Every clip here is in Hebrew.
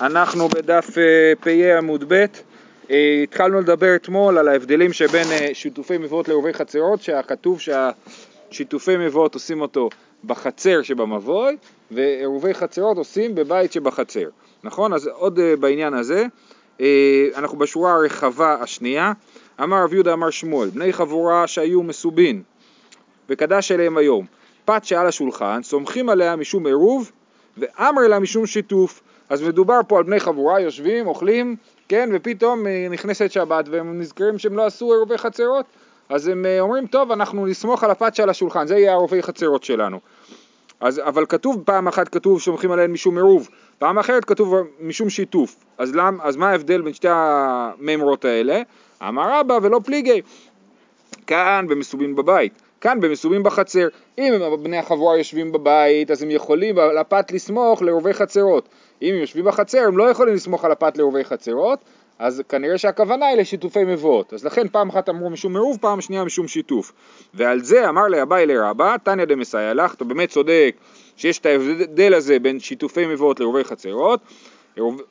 אנחנו בדף אה, פ"א עמוד ב', אה, התחלנו לדבר אתמול על ההבדלים שבין אה, שיתופי מבואות לעורבי חצרות, שכתוב שהשיתופי מבואות עושים אותו בחצר שבמבוי, ועירובי חצרות עושים בבית שבחצר, נכון? אז עוד בעניין הזה, אנחנו בשורה הרחבה השנייה, אמר רב יהודה אמר שמואל, בני חבורה שהיו מסובין, וקדש אליהם היום, פת שעל השולחן, סומכים עליה משום עירוב, ואמר לה משום שיתוף. אז מדובר פה על בני חבורה, יושבים, אוכלים, כן, ופתאום אה, נכנסת שבת והם נזכרים שהם לא עשו עירובי חצרות, אז הם אה, אומרים, טוב, אנחנו נסמוך על הפת שעל השולחן, זה יהיה עירובי חצרות שלנו. אז, אבל כתוב, פעם אחת כתוב סומכים עליהן משום עירוב, פעם אחרת כתוב משום שיתוף. אז, למ, אז מה ההבדל בין שתי המימרות האלה? אמר רבא ולא פליגי. כאן במסובין בבית. כאן במסובים בחצר. אם בני החבורה יושבים בבית, אז הם יכולים על הפת לסמוך לעורבי חצרות. אם הם יושבים בחצר, הם לא יכולים לסמוך על הפת לעורבי חצרות, אז כנראה שהכוונה היא לשיתופי מבואות. אז לכן פעם אחת אמרו משום עירוב, פעם שנייה משום שיתוף. ועל זה אמר לאביי לרבה, תניא דמסייע לך, אתה באמת צודק שיש את ההבדל הזה בין שיתופי מבואות לעורבי חצרות.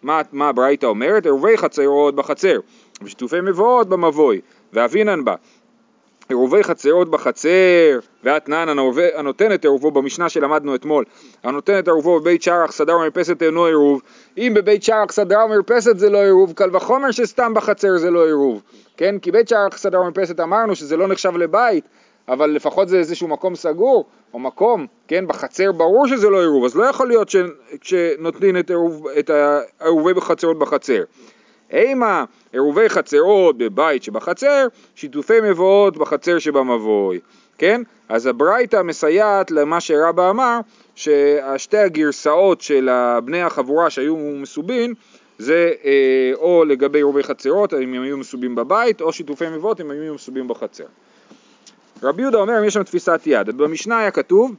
מה, מה הברייתא אומרת? עורבי חצרות בחצר, ושיתופי מבואות במבוי, ואבינן בה. עירובי חצרות בחצר, ואתנן הנותן את עירובו במשנה שלמדנו אתמול, הנותן את עירובו בבית שרח סדר ומרפסת אינו עירוב, אם בבית שרח סדר ומרפסת זה לא עירוב, קל וחומר שסתם בחצר זה לא עירוב, כן? כי בית שרח סדר ומרפסת אמרנו שזה לא נחשב לבית, אבל לפחות זה איזשהו מקום סגור, או מקום, כן, בחצר ברור שזה לא עירוב, אז לא יכול להיות שנותנים את, עירוב, את העירובי בחצרות בחצר. אימה עירובי חצרות בבית שבחצר, שיתופי מבואות בחצר שבמבוי, כן? אז הברייתא מסייעת למה שרבא אמר, ששתי הגרסאות של בני החבורה שהיו מסובין, זה אה, או לגבי עירובי חצרות, אם הם היו מסובים בבית, או שיתופי מבואות אם הם היו מסובים בחצר. רבי יהודה אומר, אם יש שם תפיסת יד, במשנה היה כתוב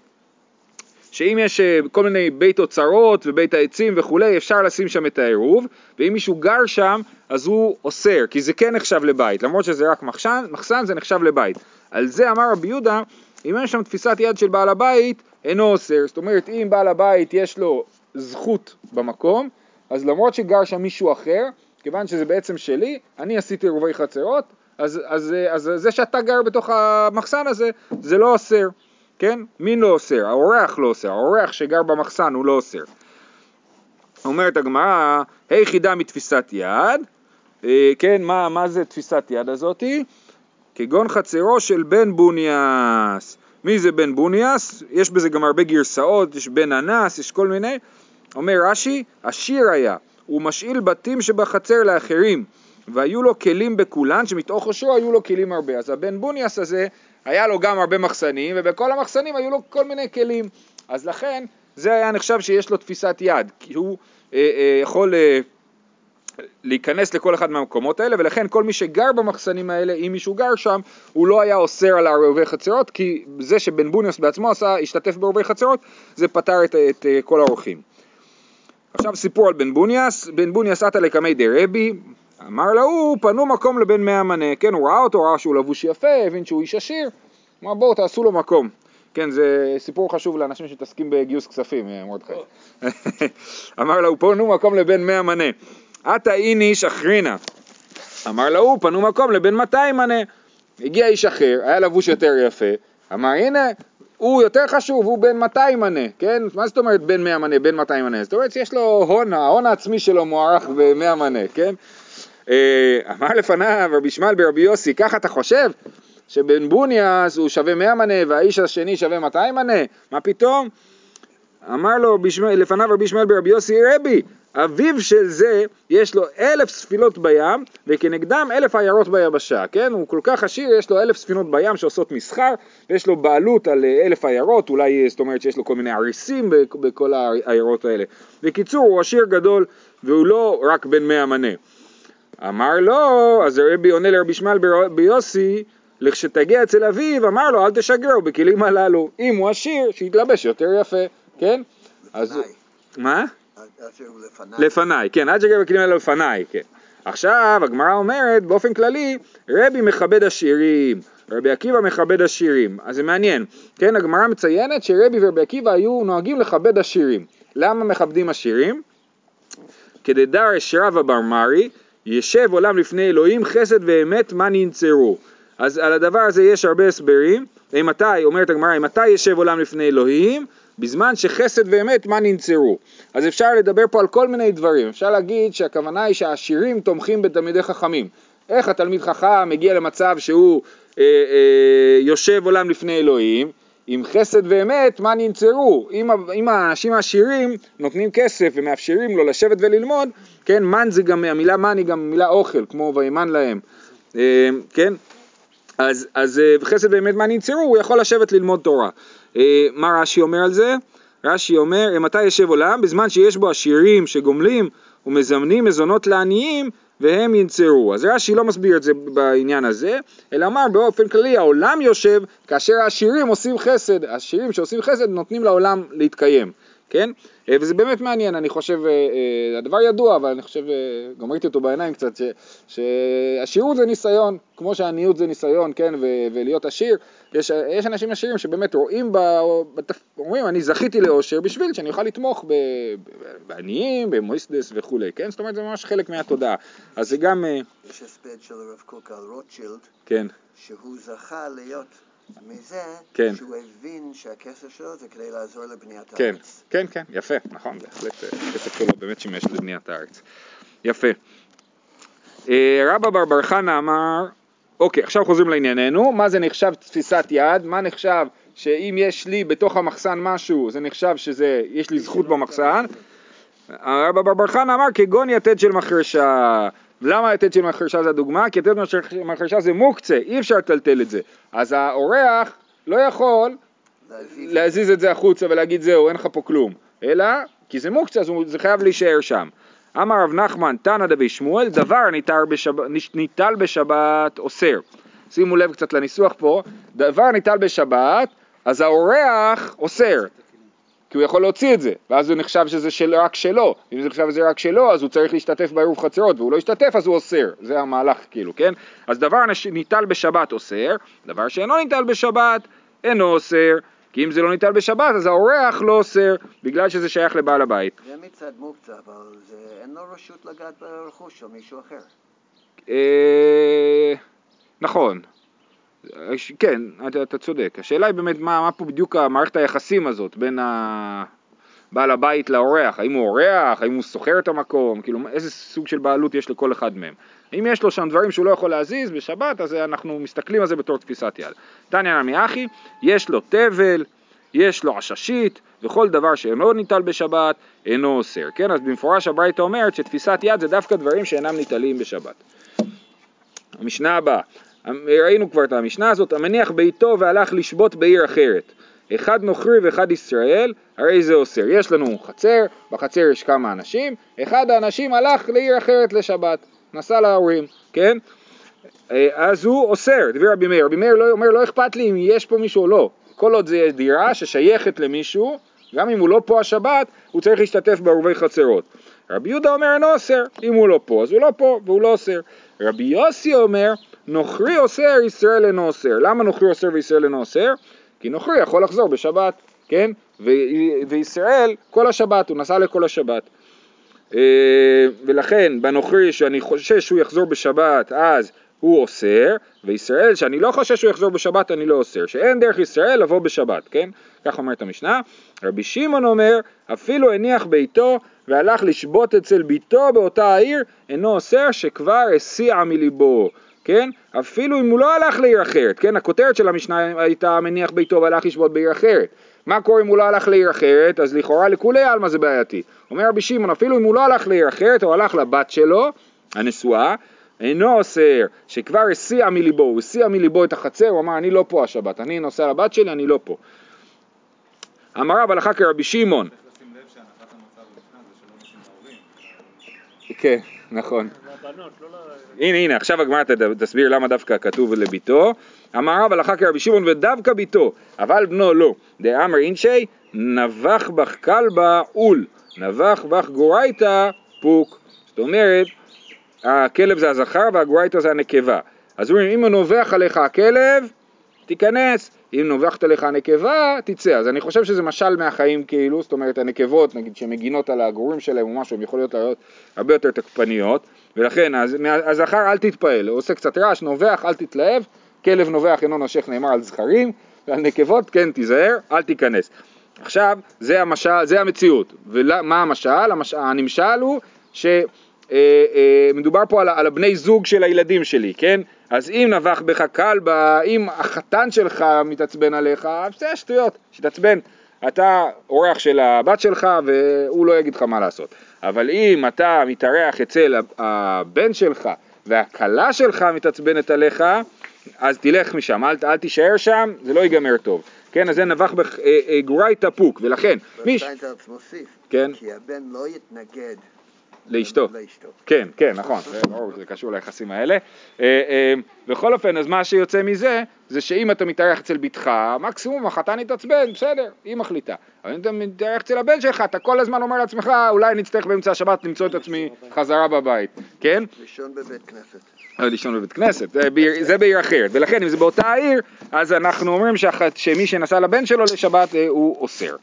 שאם יש אה, כל מיני בית אוצרות ובית העצים וכולי, אפשר לשים שם את העירוב, ואם מישהו גר שם, אז הוא אוסר, כי זה כן נחשב לבית, למרות שזה רק מחסן, מחסן זה נחשב לבית. על זה אמר רבי יהודה, אם אין שם תפיסת יד של בעל הבית, אינו אוסר. זאת אומרת, אם בעל הבית יש לו זכות במקום, אז למרות שגר שם מישהו אחר, כיוון שזה בעצם שלי, אני עשיתי עירובי חצרות, אז, אז, אז, אז זה שאתה גר בתוך המחסן הזה, זה לא אוסר. כן? מי לא אוסר? האורח לא אוסר, האורח שגר במחסן הוא לא אוסר. אומרת הגמרא, היחידה מתפיסת יד, אה, כן, מה, מה זה תפיסת יד הזאתי? כגון חצרו של בן בוניאס. מי זה בן בוניאס? יש בזה גם הרבה גרסאות, יש בן אנס, יש כל מיני. אומר רש"י, עשיר היה, הוא משאיל בתים שבחצר לאחרים, והיו לו כלים בכולן, שמתוך עושרו היו לו כלים הרבה. אז הבן בוניאס הזה היה לו גם הרבה מחסנים, ובכל המחסנים היו לו כל מיני כלים. אז לכן זה היה נחשב שיש לו תפיסת יד, כי הוא אה, אה, יכול אה, להיכנס לכל אחד מהמקומות האלה, ולכן כל מי שגר במחסנים האלה, אם מישהו גר שם, הוא לא היה אוסר על ערבי חצרות, כי זה שבן בוניוס בעצמו עשה, השתתף בערבי חצרות, זה פתר את, את, את אה, כל האורחים. עכשיו סיפור על בן בוניאס, בן בוניאס עטה לקמי דרבי, אמר להוא, פנו מקום לבן מאה מנה, כן, הוא ראה אותו, ראה שהוא לבוש יפה, הבין שהוא איש עשיר, אמר בואו תעשו לו מקום. כן, זה סיפור חשוב לאנשים שמתעסקים בגיוס כספים, אה, מרדכי. אמר לה, פנו מקום לבן מאה מנה. עתה איניש אחרינה. אמר להוא, פנו מקום לבן 200 מנה. הגיע איש אחר, היה לבוש יותר יפה, אמר הנה, הוא יותר חשוב, הוא בן 200 מנה, כן? מה זאת אומרת בן 100 מנה, בן 200 מנה? זאת אומרת שיש לו הון, ההון העצמי שלו מוערך ב-100 מנה, כן? אה, אמר לפניו רבי ישמעאל ברבי יוסי, ככה אתה חושב? שבן בוניאס הוא שווה 100 מנה והאיש השני שווה 200 מנה? מה פתאום? אמר לו לפניו רבי ישמעאל ברבי יוסי רבי, אביו של זה יש לו אלף ספינות בים וכנגדם אלף עיירות ביבשה, כן? הוא כל כך עשיר, יש לו אלף ספינות בים שעושות מסחר ויש לו בעלות על אלף עיירות, אולי זאת אומרת שיש לו כל מיני עריסים בכל העיירות האלה. בקיצור, הוא עשיר גדול והוא לא רק בן מאה מנה. אמר לו, אז רבי עונה לרבי שמעאל ביוסי, לכשתגיע אצל אביו, אמר לו, אל תשגרו בכלים הללו. אם הוא עשיר, שיתלבש יותר יפה, כן? אז... מה? לפניי, כן, אל תשגר בכלים הללו לפניי, כן. עכשיו, הגמרא אומרת, באופן כללי, רבי מכבד עשירים, רבי עקיבא מכבד עשירים. אז זה מעניין, כן? הגמרא מציינת שרבי ורבי עקיבא היו נוהגים לכבד עשירים. למה מכבדים עשירים? כדדרש רבא בר מרי, ישב עולם לפני אלוהים חסד ואמת מה ננצרו. אז על הדבר הזה יש הרבה הסברים, אימתי, אומרת הגמרא, אימתי ישב עולם לפני אלוהים? בזמן שחסד ואמת מה ננצרו. אז אפשר לדבר פה על כל מיני דברים, אפשר להגיד שהכוונה היא שהעשירים תומכים בתלמידי חכמים. איך התלמיד חכם מגיע למצב שהוא אה, אה, יושב עולם לפני אלוהים? עם חסד ואמת, מה ננצרו? אם, אם האנשים העשירים נותנים כסף ומאפשרים לו לשבת וללמוד, כן, מן זה גם, המילה מן היא גם מילה אוכל, כמו וימן להם, אה, כן? אז, אז אה, חסד ואמת מה ננצרו? הוא יכול לשבת ללמוד תורה. אה, מה רש"י אומר על זה? רש"י אומר, מתי ישב עולם? בזמן שיש בו עשירים שגומלים ומזמנים מזונות לעניים והם ינצרו. אז רש"י לא מסביר את זה בעניין הזה, אלא אמר באופן כללי העולם יושב כאשר העשירים עושים חסד, העשירים שעושים חסד נותנים לעולם להתקיים, כן? אה, וזה באמת מעניין, אני חושב, אה, אה, הדבר ידוע, אבל אני חושב, גם ראיתי אותו בעיניים קצת, שעשירות זה ניסיון, כמו שעניות זה ניסיון, כן, ולהיות עשיר, יש, יש אנשים עשירים שבאמת רואים, ב, אומרים, אני זכיתי לאושר בשביל שאני אוכל לתמוך בעניים, במויסדס וכולי, כן? זאת אומרת, זה ממש חלק מהתודעה. אז זה גם... יש הספד של הרב קוק על רוטשילד, כן. שהוא זכה להיות מזה כן. שהוא הבין שהכסף שלו זה כדי לעזור לבניית כן, הארץ. כן, כן, יפה, נכון, בהחלט הכסף שלו באמת שימש לבניית הארץ. יפה. אה, רבא בר בר חנא אמר, אוקיי, עכשיו חוזרים לענייננו, מה זה נחשב תפיסת יד, מה נחשב שאם יש לי בתוך המחסן משהו, זה נחשב שזה, יש לי זכות במחסן. רבא בר חנא אמר כגון יתד של מחרשה. למה היתד של מחרשה זה הדוגמה? כי יתד של מחרשה זה מוקצה, אי אפשר לטלטל את זה. אז האורח לא יכול להזיז את זה החוצה ולהגיד זהו, אין לך פה כלום. אלא, כי זה מוקצה, אז זה חייב להישאר שם. אמר רב נחמן, תנא דבי שמואל, דבר ניטל בשבת, בשבת אוסר. שימו לב קצת לניסוח פה, דבר ניטל בשבת, אז האורח אוסר. כי הוא יכול להוציא את זה, ואז הוא נחשב שזה של, רק שלו, אם זה נחשב שזה רק שלו, אז הוא צריך להשתתף בעירוב חצרות, והוא לא ישתתף אז הוא אוסר, זה המהלך כאילו, כן? אז דבר ניטל בשבת אוסר, דבר שאינו ניטל בשבת אינו אוסר, כי אם זה לא ניטל בשבת אז האורח לא אוסר, בגלל שזה שייך לבעל הבית. זה מצד מוקצה, אבל זה, אין לו רשות לגעת ברכוש של מישהו אחר. אה, נכון, כן, אתה, אתה צודק. השאלה היא באמת מה, מה פה בדיוק המערכת היחסים הזאת בין ה... בעל הבית לאורח, האם הוא אורח, האם הוא שוכר את המקום, כאילו איזה סוג של בעלות יש לכל אחד מהם. אם יש לו שם דברים שהוא לא יכול להזיז בשבת, אז אנחנו מסתכלים על זה בתור תפיסת יד. תניא נמי אחי, יש לו תבל, יש לו עששית, וכל דבר שאינו ניטל בשבת, אינו אוסר. כן, אז במפורש הברייתא אומרת שתפיסת יד זה דווקא דברים שאינם ניטלים בשבת. המשנה הבאה, ראינו כבר את המשנה הזאת, המניח ביתו והלך לשבות בעיר אחרת. אחד נוכרי ואחד ישראל, הרי זה אוסר. יש לנו חצר, בחצר יש כמה אנשים, אחד האנשים הלך לעיר אחרת לשבת, נסע להורים, כן? אה, אז הוא אוסר, דבר רבי מאיר. רבי מאיר לא, אומר לא אכפת לי אם יש פה מישהו או לא. כל עוד זה דירה ששייכת למישהו, גם אם הוא לא פה השבת, הוא צריך להשתתף בעורבי חצרות. רבי יהודה אומר אינו אוסר, אם הוא לא פה אז הוא לא פה והוא לא אוסר. רבי יוסי אומר נוכרי אוסר, ישראל אינו אוסר. למה נוכרי אוסר וישראל אינו אוסר? כי נוכרי יכול לחזור בשבת, כן? וישראל כל השבת, הוא נסע לכל השבת. אה, ולכן בנוכרי שאני חושש שהוא יחזור בשבת אז הוא אוסר, וישראל שאני לא חושש שהוא יחזור בשבת אני לא אוסר, שאין דרך ישראל לבוא בשבת, כן? כך אומרת המשנה. רבי שמעון אומר אפילו הניח ביתו והלך לשבות אצל ביתו באותה העיר אינו אוסר שכבר הסיע מליבו כן? אפילו אם הוא לא הלך לעיר אחרת, כן? הכותרת של המשנה הייתה מניח ביתו והלך לשבות בעיר אחרת. מה קורה אם הוא לא הלך לעיר אחרת? אז לכאורה לכולי עלמא זה בעייתי. אומר רבי שמעון, אפילו אם הוא לא הלך לעיר אחרת, הוא הלך לבת שלו, הנשואה, אינו אוסר, שכבר הסיע מליבו, הוא הסיע מליבו את החצר, הוא אמר אני לא פה השבת, אני נוסע לבת שלי, אני לא פה. אמר רב הלכה כרבי שמעון. כן, נכון. הנה הנה עכשיו הגמרא תסביר למה דווקא כתוב לביתו. אמר רב הלכה כרבי שמעון ודווקא ביתו, אבל בנו לא. דאמר אינשי נבח בך כלבה עול, נבח בך גורייתא פוק. זאת אומרת, הכלב זה הזכר והגורייתא זה הנקבה. אז אומרים אם הוא נובח עליך הכלב, תיכנס, אם נובחת לך הנקבה, תצא. אז אני חושב שזה משל מהחיים כאילו, זאת אומרת הנקבות, נגיד, שמגינות על הגורים שלהם או משהו, הן יכולות להיות הרבה יותר תקפניות, ולכן, הזכר אל תתפעל, הוא עושה קצת רעש, נובח, אל תתלהב, כלב נובח אינו נושך נאמר על זכרים, ועל נקבות כן תיזהר, אל תיכנס. עכשיו, זה המשל, זה המציאות. ומה המשל? המש... הנמשל הוא שמדובר אה, אה, פה על, על הבני זוג של הילדים שלי, כן? אז אם נבח בך כלבה, אם החתן שלך מתעצבן עליך, זה שטויות, שתעצבן. אתה אורח של הבת שלך והוא לא יגיד לך מה לעשות. אבל אם אתה מתארח אצל הבן שלך והכלה שלך מתעצבנת עליך, אז תלך משם, אל, אל תישאר שם, זה לא ייגמר טוב. כן, אז זה נבח בגורי אה, תפוק, ולכן... מיש... מוסיף, כן? כי הבן לא יתנגד לאשתו. כן, כן, נכון, זה ברור, זה קשור ליחסים האלה. אה, אה, בכל אופן, אז מה שיוצא מזה, זה שאם אתה מתארח אצל בתך, מקסימום החתן יתעצבן, בסדר, היא מחליטה. אבל אם אתה מתארח אצל הבן שלך, אתה כל הזמן אומר לעצמך, אולי אני אצטרך באמצע השבת למצוא את עצמי חזרה בבית, כן? לישון בבית כנסת. אה, לישון בבית כנסת, זה בעיר אחרת, ולכן אם זה באותה העיר, אז אנחנו אומרים שמי שנסע לבן שלו לשבת הוא אוסר.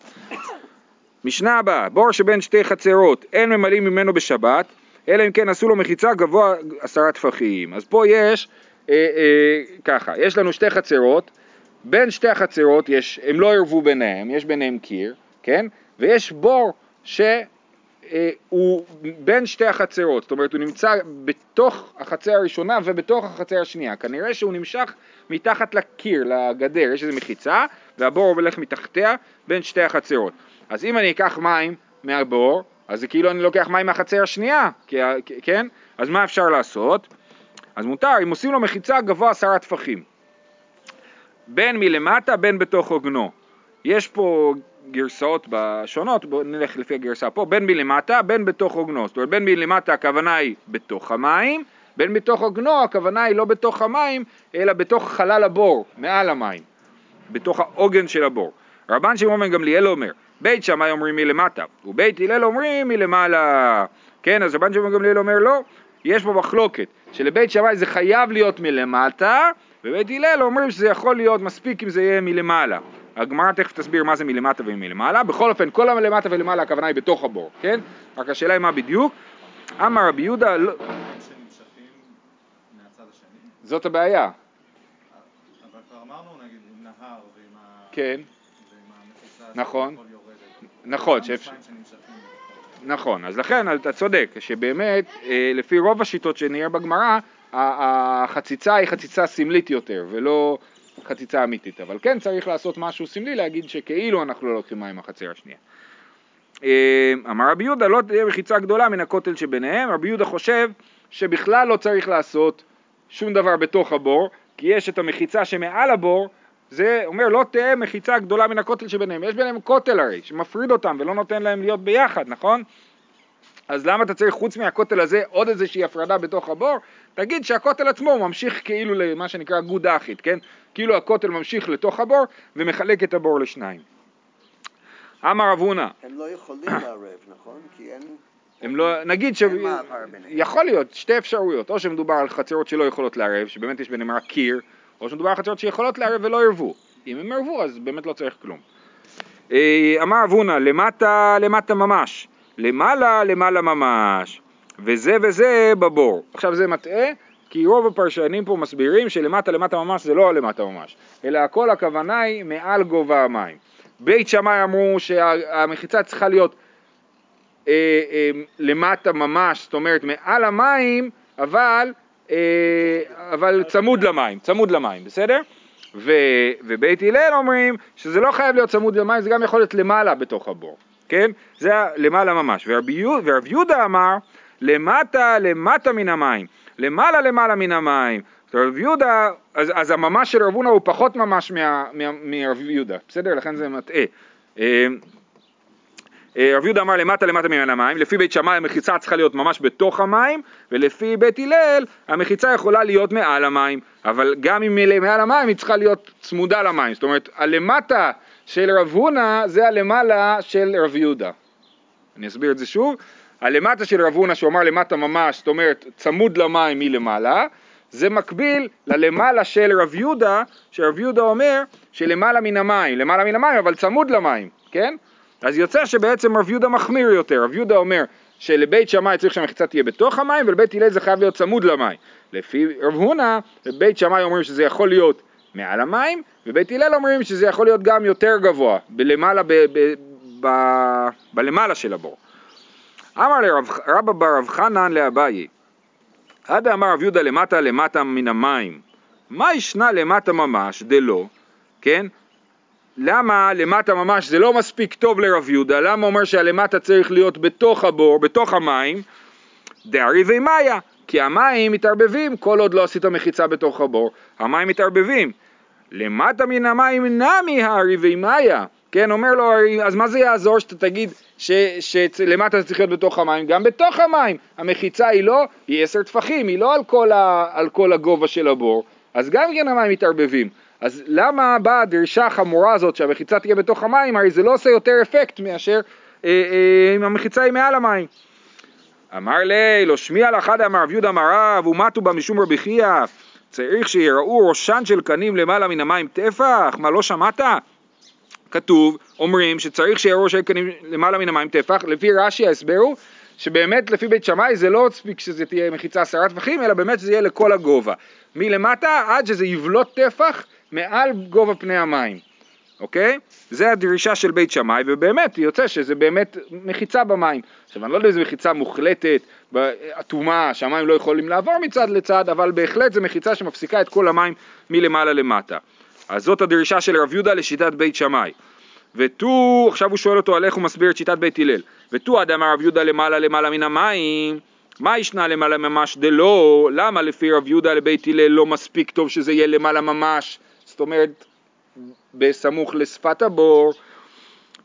משנה הבאה, בור שבין שתי חצרות, אין ממלאים ממנו בשבת, אלא אם כן עשו לו מחיצה גבוה עשרה טפחים. אז פה יש, אה, אה, ככה, יש לנו שתי חצרות, בין שתי החצרות יש, הם לא ערבו ביניהם, יש ביניהם קיר, כן? ויש בור שהוא אה, בין שתי החצרות, זאת אומרת הוא נמצא בתוך החצר הראשונה ובתוך החצר השנייה, כנראה שהוא נמשך מתחת לקיר, לגדר, יש איזו מחיצה והבור הולך מתחתיה בין שתי החצרות. אז אם אני אקח מים מהבור, אז זה כאילו אני לוקח מים מהחצר השנייה, כן? אז מה אפשר לעשות? אז מותר, אם עושים לו מחיצה גבוה עשרה טפחים. בין מלמטה בין בתוך עוגנו. יש פה גרסאות שונות, בואו נלך לפי הגרסה פה, בין מלמטה בין בתוך עוגנו. זאת אומרת בין מלמטה הכוונה היא בתוך המים, בין בתוך עוגנו הכוונה היא לא בתוך המים, אלא בתוך חלל הבור, מעל המים, בתוך העוגן של הבור. רבן שמעון בן גמליאל אומר, בית שמאי אומרים מלמטה, ובית הלל אומרים מלמעלה. כן, אז רבן שמעון גמליאל אומר לא, יש פה מחלוקת, שלבית שמאי זה חייב להיות מלמטה, ובית הלל אומרים שזה יכול להיות מספיק אם זה יהיה מלמעלה. הגמרא תכף תסביר מה זה מלמטה ומלמעלה, בכל אופן כל המלמטה ולמעלה הכוונה היא בתוך הבור, כן? רק השאלה היא מה בדיוק. אמר רבי יהודה לא... זאת הבעיה. אבל כבר אמרנו נגיד עם נהר ועם ה... כן. נכון. נכון. נכון, אז לכן אתה צודק, שבאמת אה, לפי רוב השיטות שנראה בגמרא, החציצה היא חציצה סמלית יותר ולא חציצה אמיתית, אבל כן צריך לעשות משהו סמלי להגיד שכאילו אנחנו לא לוקחים מים מהחצר השנייה. אה, אמר רבי יהודה לא תהיה מחיצה גדולה מן הכותל שביניהם, רבי יהודה חושב שבכלל לא צריך לעשות שום דבר בתוך הבור, כי יש את המחיצה שמעל הבור זה אומר לא תהיה מחיצה גדולה מן הכותל שביניהם, יש ביניהם כותל הרי שמפריד אותם ולא נותן להם להיות ביחד, נכון? אז למה אתה צריך חוץ מהכותל הזה עוד איזושהי הפרדה בתוך הבור? תגיד שהכותל עצמו ממשיך כאילו למה שנקרא גוד אחית, כן? כאילו הכותל ממשיך לתוך הבור ומחלק את הבור לשניים. אמר רב הונא הם לא יכולים לערב, נכון? כי אין... הם לא, נגיד ש... יכול להיות, שתי אפשרויות, או שמדובר על חצרות שלא יכולות לערב, שבאמת יש ביניהם רק קיר, או שמדובר על חצרות שיכולות לערב ולא ערבו. אם הם ערבו אז באמת לא צריך כלום. אה, אמר אבונה, למטה למטה ממש, למעלה למעלה ממש, וזה וזה בבור. עכשיו זה מטעה, כי רוב הפרשנים פה מסבירים שלמטה למטה ממש זה לא למטה ממש, אלא הכל הכוונה היא מעל גובה המים. בית שמאי אמרו שהמחיצה צריכה להיות אה, אה, למטה ממש, זאת אומרת מעל המים, אבל אבל צמוד למים, צמוד למים, בסדר? ו, ובית הלל אומרים שזה לא חייב להיות צמוד למים, זה גם יכול להיות למעלה בתוך הבור, כן? זה למעלה ממש. ורב יהודה אמר למטה למטה מן המים, למעלה למעלה מן המים. רב יהודה, אז, אז הממש של רב הונא הוא פחות ממש מרב יהודה, בסדר? לכן זה מטעה. אה, רב יהודה אמר למטה למטה מן המים, לפי בית שמאי המחיצה צריכה להיות ממש בתוך המים, ולפי בית הלל המחיצה יכולה להיות מעל המים, אבל גם אם היא מעל המים היא צריכה להיות צמודה למים, זאת אומרת הלמטה של רב הונא זה הלמעלה של רב יהודה. אני אסביר את זה שוב, הלמטה של רב הונא שהוא אמר למטה ממש, זאת אומרת צמוד למים מלמעלה, זה מקביל ללמעלה של רב יהודה, שרב יהודה אומר שלמעלה מן המים, למעלה מן המים אבל צמוד למים, כן? אז יוצא שבעצם רב יהודה מחמיר יותר, רב יהודה אומר שלבית שמאי צריך שהמחיצה תהיה בתוך המים ולבית הלל זה חייב להיות צמוד למים. לפי רב הונא, בבית שמאי אומרים שזה יכול להיות מעל המים, ובית הלל אומרים שזה יכול להיות גם יותר גבוה, בלמעלה, ב, ב, ב, בלמעלה של הבור. אמר לרבא בר רב חנן לאביי, עד אמר רב יהודה למטה למטה מן המים, מה ישנה למטה ממש דלא, כן? למה למטה ממש זה לא מספיק טוב לרב יהודה, למה אומר שהלמטה צריך להיות בתוך הבור, בתוך המים? דארי ומאיה, כי המים מתערבבים כל עוד לא עשית מחיצה בתוך הבור, המים מתערבבים. למטה מן המים נמי הארי ומאיה, כן, אומר לו, אז מה זה יעזור שאתה תגיד שלמטה זה צריך להיות בתוך המים? גם בתוך המים, המחיצה היא לא, היא עשר טפחים, היא לא על כל, ה, על כל הגובה של הבור, אז גם כן המים מתערבבים. אז למה באה הדרישה החמורה הזאת שהמחיצה תהיה בתוך המים? הרי זה לא עושה יותר אפקט מאשר אה, אה, אם המחיצה היא מעל המים. אמר לי, לא שמיע לאחד אמר רב יהודה אמר רב ומתו בה משום רבי חייא צריך שיראו ראשן של קנים למעלה מן המים טפח? מה לא שמעת? כתוב, אומרים שצריך שיראו ראשי קנים למעלה מן המים טפח, לפי רש"י ההסבר הוא שבאמת לפי בית שמאי זה לא מספיק שזה תהיה מחיצה עשרה טפחים, אלא באמת שזה יהיה לכל הגובה. מלמטה עד שזה יבלוט טפח מעל גובה פני המים, אוקיי? זה הדרישה של בית שמאי, ובאמת יוצא שזה באמת מחיצה במים. עכשיו אני לא יודע אם זו מחיצה מוחלטת, אטומה, שהמים לא יכולים לעבור מצד לצד, אבל בהחלט זו מחיצה שמפסיקה את כל המים מלמעלה למטה. אז זאת הדרישה של רב יהודה לשיטת בית שמאי. ותו, עכשיו הוא שואל אותו על איך הוא מסביר את שיטת בית הלל. ותו אדם רב יהודה למעלה למעלה מן המים, מה ישנה למעלה ממש דלא? למה לפי רב יהודה לבית הלל לא מספיק טוב שזה יהיה למעלה ממש? אומרת, בסמוך לשפת הבור,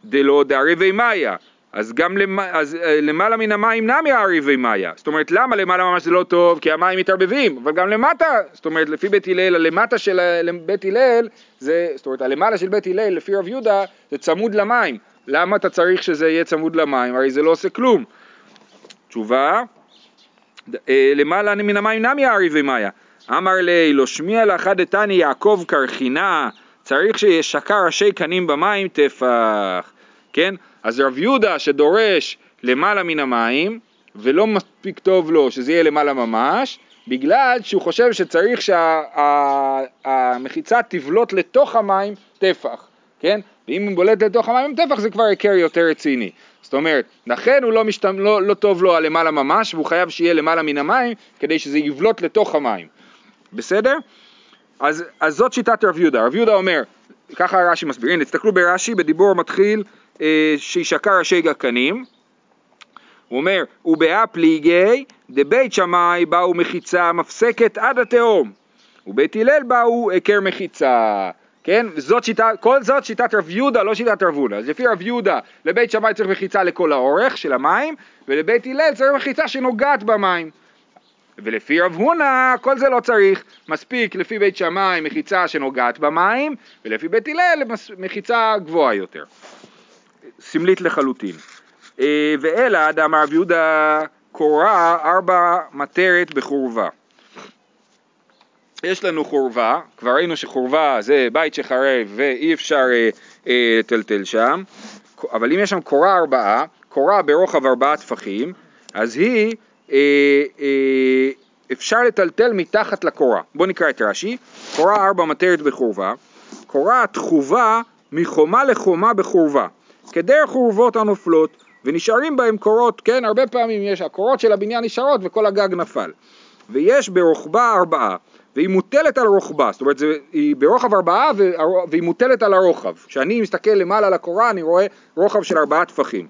דלא דערבי מאיה. אז גם למ... אז, אה, למעלה מן המים נמי ערבי מאיה. זאת אומרת, למה למעלה ממש זה לא טוב? כי המים מתערבבים, אבל גם למטה, זאת אומרת, לפי בית הלל, הלמטה של בית הלל, זה, זאת אומרת, הלמעלה של בית הלל, לפי רב יהודה, זה צמוד למים. למה אתה צריך שזה יהיה צמוד למים? הרי זה לא עושה כלום. תשובה, אה, למעלה מן המים נמי ערבי מאיה. אמר לי, לא שמיע לך דתני יעקב קרחינה, צריך שישקע ראשי קנים במים טפח, כן? אז רב יהודה שדורש למעלה מן המים, ולא מספיק טוב לו שזה יהיה למעלה ממש, בגלל שהוא חושב שצריך שהמחיצה שה, תבלוט לתוך המים טפח, כן? ואם הוא בולט לתוך המים טפח זה כבר היכר יותר רציני. זאת אומרת, לכן הוא לא, משתמ... לא, לא טוב לו הלמעלה ממש, והוא חייב שיהיה למעלה מן המים, כדי שזה יבלוט לתוך המים. בסדר? אז, אז זאת שיטת רב יהודה. רב יהודה אומר, ככה רש"י מסביר, הנה תסתכלו ברש"י, בדיבור מתחיל אה, שישקע ראשי גקנים, הוא אומר, ובאה פליגי דבית שמאי באו מחיצה מפסקת עד התהום, ובית הלל באו היכר מחיצה. כן? זאת שיטה, כל זאת שיטת רב יהודה, לא שיטת רב הונא. אז לפי רב יהודה, לבית שמאי צריך מחיצה לכל האורך של המים, ולבית הלל צריך מחיצה שנוגעת במים. ולפי רב הונא כל זה לא צריך, מספיק לפי בית שמאי מחיצה שנוגעת במים, ולפי בית הלל מחיצה גבוהה יותר. סמלית לחלוטין. אה, ואלא דאמר רב יהודה קורה ארבע מטרת בחורבה. יש לנו חורבה, כבר ראינו שחורבה זה בית שחרב ואי אפשר אה, אה, לטלטל שם, אבל אם יש שם קורה ארבעה, קורה ברוחב ארבעה טפחים, אז היא אה, אה, אפשר לטלטל מתחת לקורה. בואו נקרא את רש"י, קורה ארבע מטרת בחורבה, קורה תחובה מחומה לחומה בחורבה, כדרך חורבות הנופלות, ונשארים בהם קורות, כן, הרבה פעמים יש, הקורות של הבניין נשארות וכל הגג נפל. ויש ברוחבה ארבעה, והיא מוטלת על רוחבה, זאת אומרת זה, היא ברוחב ארבעה והיא מוטלת על הרוחב. כשאני מסתכל למעלה על הקורה אני רואה רוחב של ארבעה טפחים.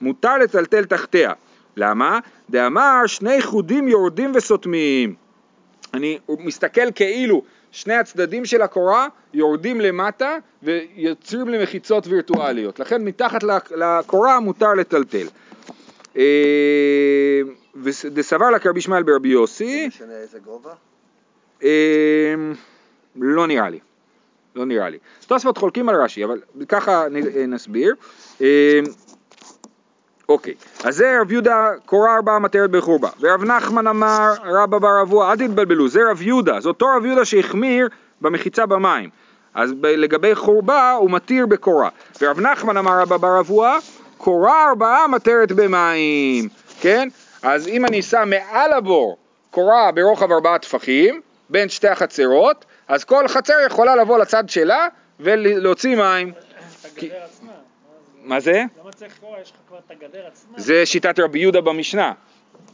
מותר לטלטל תחתיה. למה? דאמר שני חודים יורדים וסותמים. אני מסתכל כאילו שני הצדדים של הקורה יורדים למטה ויוצרים לי מחיצות וירטואליות. לכן מתחת לקורה מותר לטלטל. אה, ודסבר לה כרבי ישמעאל ברבי יוסי. זה משנה איזה גובה? אה, לא נראה לי. לא נראה לי. תוספות חולקים על רש"י, אבל ככה נסביר. אוקיי, אז זה רב יהודה קורא ארבעה מטרת בחורבה. ורב נחמן אמר רבא בר אבוה, אל תתבלבלו, זה רב יהודה, זה אותו רב יהודה שהחמיר במחיצה במים. אז ב- לגבי חורבה הוא מתיר בקורה. ורב נחמן אמר רבא בר אבוה, קורה ארבעה מטרת במים, כן? אז אם אני שם מעל הבור קורה ברוחב ארבעה טפחים, בין שתי החצרות, אז כל חצר יכולה לבוא לצד שלה ולהוציא מים. עצמה. מה זה? למה צריך קורה? יש לך כבר את הגדר עצמה. זה שיטת רבי יהודה במשנה,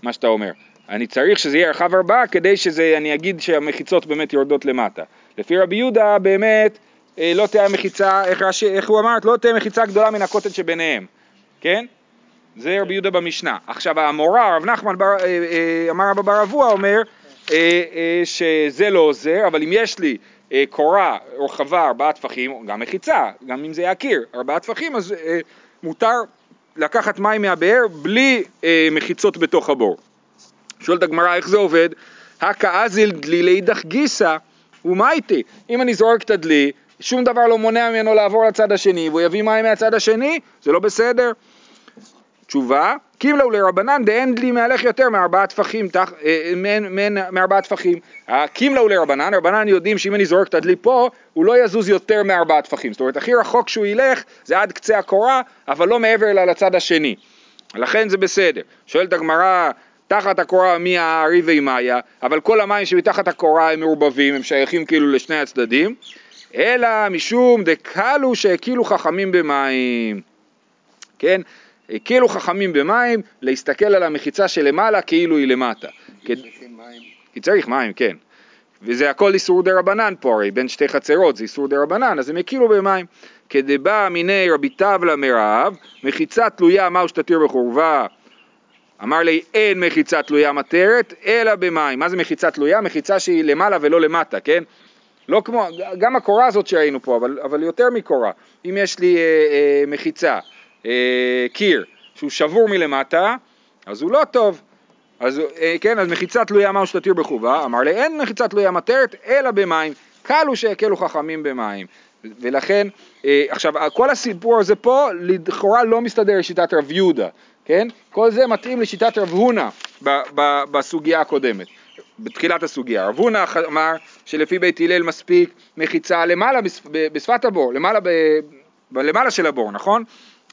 מה שאתה אומר. אני צריך שזה יהיה רחב ארבעה כדי שזה, אני אגיד שהמחיצות באמת יורדות למטה. לפי רבי יהודה באמת אה, לא תהיה מחיצה, איך, רש"י- איך הוא אמר? לא תהיה מחיצה גדולה מן הקוטן שביניהם, כן? זה רבי יהודה במשנה. עכשיו המורה, רב נחמן בר, אה, אה, אמר רבא בר אבוה אומר אה, אה, שזה לא עוזר, אבל אם יש לי קורה רחבה ארבעה טפחים, גם מחיצה, גם אם זה יהיה הקיר, ארבעה טפחים, אז אה, מותר לקחת מים מהבאר בלי אה, מחיצות בתוך הבור. שואלת הגמרא איך זה עובד? הכאזיל דלי לאידך גיסא ומה איתי? אם אני זורק את הדלי, שום דבר לא מונע ממנו לעבור לצד השני והוא יביא מים מהצד השני, זה לא בסדר. תשובה, קימלאו לרבנן דאין דלי מהלך יותר מארבעה טפחים, תח- אה, מן- מן- מארבעה טפחים. קימלאו לרבנן, רבנן יודעים שאם אני זורק את הדלי פה, הוא לא יזוז יותר מארבעה טפחים. זאת אומרת, הכי רחוק שהוא ילך זה עד קצה הקורה, אבל לא מעבר לה לצד השני. לכן זה בסדר. שואלת הגמרא, תחת הקורה מי הארי ואימיה, אבל כל המים שמתחת הקורה הם מעורבבים, הם שייכים כאילו לשני הצדדים, אלא משום דקלו שהקילו חכמים במים. כן? הקילו חכמים במים להסתכל על המחיצה שלמעלה כאילו היא למטה. כי צריך מים, כן. וזה הכל איסור דה רבנן פה הרי, בין שתי חצרות זה איסור דה רבנן, אז הם הקילו במים. כדבא מיני רבי טבלה מרב, מחיצה תלויה מהו שתתיר בחורבה. אמר לי אין מחיצה תלויה מטרת, אלא במים. מה זה מחיצה תלויה? מחיצה שהיא למעלה ולא למטה, כן? לא כמו, גם הקורה הזאת שראינו פה, אבל, אבל יותר מקורה. אם יש לי אה, אה, מחיצה, אה, קיר, שהוא שבור מלמטה, אז הוא לא טוב. אז אה, כן, אז מחיצה תלויה מהו שתתיר בחובה, אמר לי אין מחיצה תלויה מטרת, אלא במים. קל הוא שהקלו חכמים במים. ולכן, אה, עכשיו, כל הסיפור הזה פה לכאורה לא מסתדר לשיטת רב יהודה, כן? כל זה מתאים לשיטת רב הונא בסוגיה הקודמת. בתחילת הסוגיה. רב הונא אמר שלפי בית הלל מספיק מחיצה למעלה בשפת הבור, למעלה, ב, למעלה של הבור, נכון?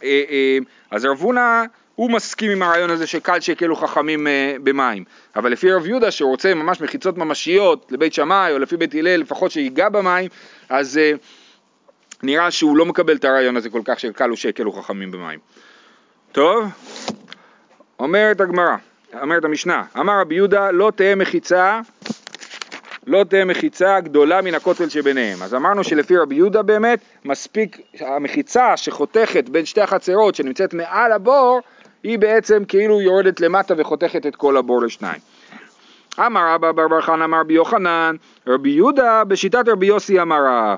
אה, אה, אז רב הונא הוא מסכים עם הרעיון הזה שקל שהקלו חכמים אה, במים, אבל לפי רב יהודה שרוצה ממש מחיצות ממשיות לבית שמאי או לפי בית הלל לפחות שיגע במים, אז אה, נראה שהוא לא מקבל את הרעיון הזה כל כך של קל הוא שהקלו חכמים במים. טוב, אומרת הגמרא, אומרת המשנה, אמר רבי יהודה לא תהא מחיצה לא תהא מחיצה גדולה מן הכותל שביניהם. אז אמרנו שלפי רבי יהודה באמת מספיק המחיצה שחותכת בין שתי החצרות שנמצאת מעל הבור היא בעצם כאילו יורדת למטה וחותכת את כל הבור לשניים. אמר רבא בר בר חנא אמר רבי יוחנן, רבי יהודה בשיטת רבי יוסי אמרה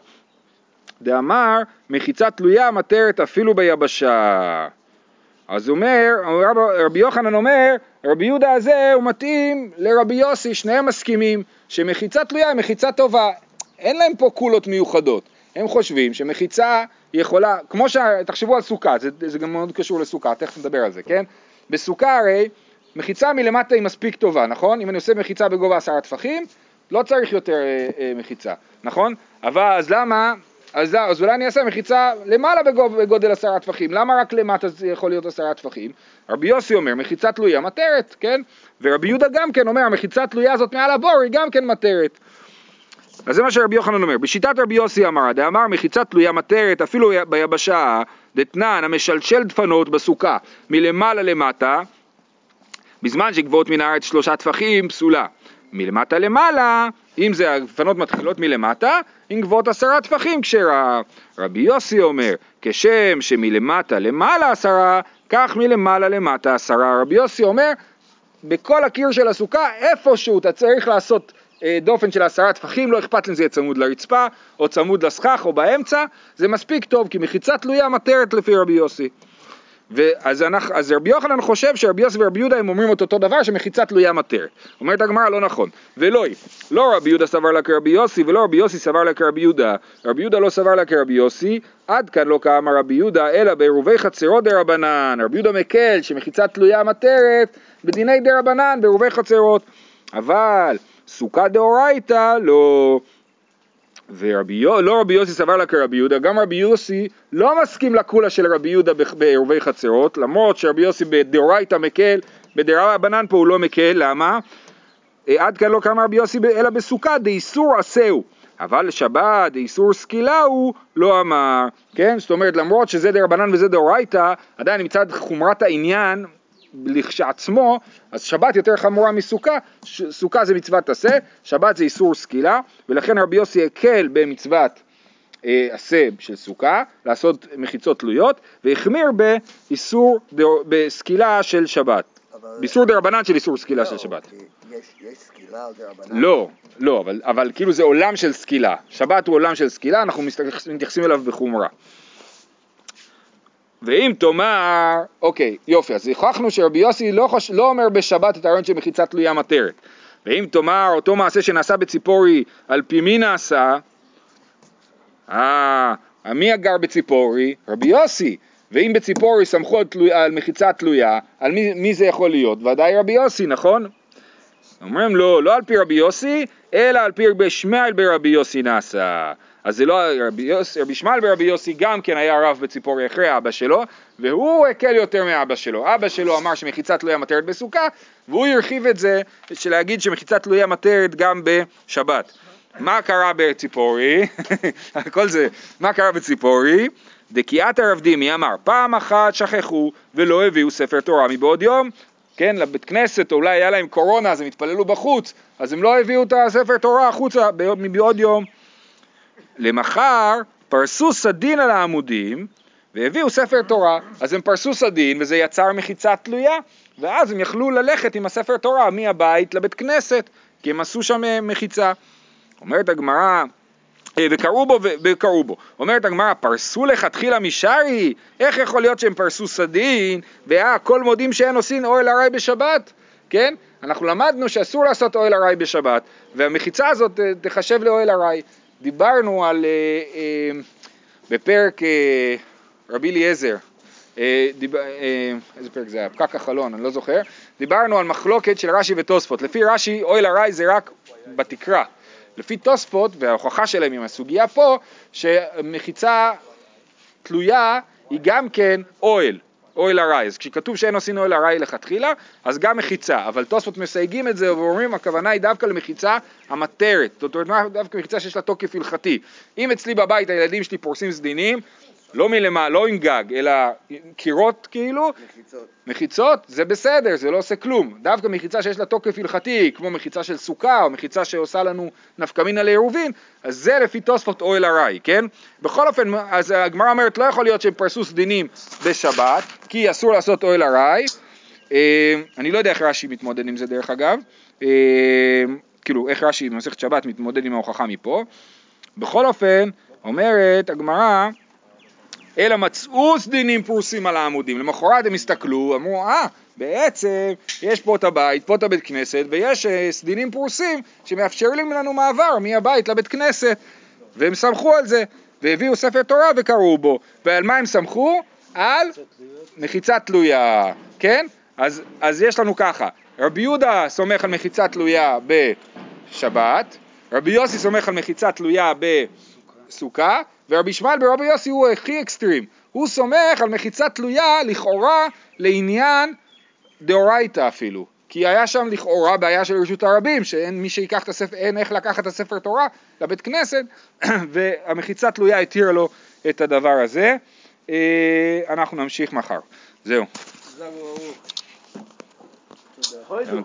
דאמר מחיצה תלויה מטרת אפילו ביבשה. אז אומר, רבי, רבי יוחנן אומר, רבי יהודה הזה הוא מתאים לרבי יוסי, שניהם מסכימים שמחיצה תלויה היא מחיצה טובה. אין להם פה קולות מיוחדות. הם חושבים שמחיצה יכולה, כמו ש... תחשבו על סוכה, זה, זה גם מאוד קשור לסוכה, תכף נדבר על זה, כן? בסוכה הרי מחיצה מלמטה היא מספיק טובה, נכון? אם אני עושה מחיצה בגובה עשרה טפחים, לא צריך יותר אה, אה, מחיצה, נכון? אבל אז למה, אז, אז אולי אני אעשה מחיצה למעלה בגודל עשרה טפחים, למה רק למטה זה יכול להיות עשרה טפחים? רבי יוסי אומר מחיצה תלויה מטרת, כן? ורבי יהודה גם כן אומר המחיצה התלויה הזאת מעל הבור היא גם כן מטרת. אז זה מה שרבי יוחנן אומר, בשיטת רבי יוסי אמר, דאמר מחיצה תלויה מטרת אפילו ביבשה, דתנן המשלשל דפנות בסוכה מלמעלה למטה, בזמן שגבוהות מן הארץ שלושה טפחים פסולה. מלמטה למעלה, אם זה הדפנות מתחילות מלמטה, אם גבוהות עשרה טפחים כשרה. רבי יוסי אומר, כשם שמלמטה למעלה עשרה, כך מלמעלה למטה עשרה. רבי יוסי אומר, בכל הקיר של הסוכה, איפשהו אתה צריך לעשות אה, דופן של עשרה טפחים, לא אכפת אם זה יהיה צמוד לרצפה, או צמוד לסכך, או באמצע, זה מספיק טוב, כי מחיצה תלויה מטרת לפי רבי יוסי. ואז אנחנו, אז רבי יוחנן חושב שרבי יוסי ורבי יהודה הם אומרים את אותו דבר שמחיצה תלויה מטרת. אומרת הגמרא לא נכון. ולא היא, לא רבי יהודה סבר לה כרבי יוסי ולא רבי יוסי סבר לה כרבי יהודה. רבי יהודה לא סבר לה כרבי יוסי, עד כאן לא כאמר רבי יהודה אלא בעירובי חצרות דרבנן. רבי יהודה מקל שמחיצה תלויה מטרת בדיני דרבנן בעירובי חצרות. אבל סוכה דאורייתא לא. ורבי לא רבי יוסי סבר לה כרבי יהודה, גם רבי יוסי לא מסכים לקולה של רבי יהודה בעירובי חצרות, למרות שרבי יוסי בדאורייתא מקל, בדרבנן פה הוא לא מקל, למה? אה, עד כאן לא קם רבי יוסי אלא בסוכה דאיסור עשהו, אבל לשבת דאיסור סקילה הוא לא אמר, כן? זאת אומרת למרות שזה דרבנן וזה דאורייתא, עדיין מצד חומרת העניין לכשעצמו, אז שבת יותר חמורה מסוכה, ש- סוכה זה מצוות עשה, שבת זה איסור סקילה, ולכן רבי יוסי הקל במצוות אה, עשה של סוכה, לעשות מחיצות תלויות, והחמיר באיסור, בסקילה של שבת, באיסור דרבנן של איסור סקילה של לא, שבת. כי יש יש סקילה על דרבנן. לא, לא, אבל, אבל כאילו זה עולם של סקילה. שבת הוא עולם של סקילה, אנחנו מתייחסים אליו בחומרה. ואם תאמר, אוקיי, יופי, אז הוכחנו שרבי יוסי לא, חוש, לא אומר בשבת את הרעיון של מחיצה תלויה מטרת. ואם תאמר, אותו מעשה שנעשה בציפורי, על פי מי נעשה? אה, מי הגר בציפורי? רבי יוסי. ואם בציפורי סמכו על, תלוי, על מחיצה תלויה, על מי, מי זה יכול להיות? ודאי רבי יוסי, נכון? אומרים לו, לא על פי רבי יוסי, אלא על פי רבי ישמעאל ברבי יוסי נעשה. אז זה לא רבי, יוס, רבי ישמעאל ברבי יוסי גם כן היה רב בציפורי אחרי אבא שלו, והוא הקל יותר מאבא שלו. אבא שלו אמר שמחיצה תלויה מטרת בסוכה, והוא הרחיב את זה, של להגיד שמחיצה תלויה מטרת גם בשבת. מה קרה בציפורי? כל זה, מה קרה בציפורי? דקיאת הרב דימי אמר, פעם אחת שכחו ולא הביאו ספר תורה מבעוד יום, כן, לבית כנסת, אולי היה להם קורונה אז הם התפללו בחוץ, אז הם לא הביאו את הספר תורה החוצה מבעוד יום. למחר פרסו סדין על העמודים והביאו ספר תורה, אז הם פרסו סדין וזה יצר מחיצה תלויה, ואז הם יכלו ללכת עם הספר תורה מהבית לבית כנסת, כי הם עשו שם אה, מחיצה. אומרת הגמרא, אה, וקראו בו וקראו בו. אומרת הגמרא, פרסו לכתחילה משרי? איך יכול להיות שהם פרסו סדין, ואה, כל מודים שאין עושים אוהל ארעי בשבת? כן? אנחנו למדנו שאסור לעשות אוהל ארעי בשבת, והמחיצה הזאת אה, תחשב לאוהל ארעי. דיברנו על, אה, אה, בפרק אה, רבי אליעזר, איזה פרק זה היה? פקק החלון, אני לא זוכר. דיברנו על מחלוקת של רש"י ותוספות. לפי רש"י, אוהל ארעי זה רק בתקרה. לפי תוספות, וההוכחה שלהם עם הסוגיה פה, שמחיצה תלויה היא גם כן אוהל, אוהל ארעי. אז כשכתוב שאין עושים אוהל ארעי לכתחילה, אז גם מחיצה. אבל תוספות מסייגים את זה ואומרים, הכוונה היא דווקא למחיצה המטרת. זאת אומרת, דווקא מחיצה שיש לה תוקף הלכתי. אם אצלי בבית הילדים שלי פורסים סדינים, לא מלמעלה, לא עם גג, אלא קירות כאילו, מחיצות. מחיצות זה בסדר, זה לא עושה כלום. דווקא מחיצה שיש לה תוקף הלכתי, כמו מחיצה של סוכה, או מחיצה שעושה לנו נפקא מינה לעירובין, אז זה לפי תוספות אוהל ארעי, כן? בכל אופן, אז הגמרא אומרת, לא יכול להיות שהם פרסו סדינים בשבת, כי אסור לעשות אוהל ארעי. אה, אני לא יודע איך רש"י מתמודד עם זה דרך אגב, אה, כאילו, איך רש"י במסכת שבת מתמודד עם ההוכחה מפה. בכל אופן, אומרת הגמרא, אלא מצאו סדינים פרוסים על העמודים. למחרת הם הסתכלו, אמרו, אה, בעצם יש פה את הבית, פה את הבית כנסת, ויש אה, סדינים פרוסים שמאפשרים לנו מעבר מהבית לבית כנסת. והם סמכו על זה, והביאו ספר תורה וקראו בו. ועל מה הם סמכו? על מחיצה תלויה, כן? אז, אז יש לנו ככה, רבי יהודה סומך על מחיצה תלויה בשבת, רבי יוסי סומך על מחיצה תלויה בסוכה, ורבי ישמעאל ברבי יוסי הוא הכי אקסטרים, הוא סומך על מחיצה תלויה לכאורה לעניין דאורייתא אפילו, כי היה שם לכאורה בעיה של רשות הרבים, שאין מי שיקח את הספר, אין איך לקחת את הספר תורה לבית כנסת, והמחיצה תלויה התירה לו את הדבר הזה. אה, אנחנו נמשיך מחר. זהו. תודה.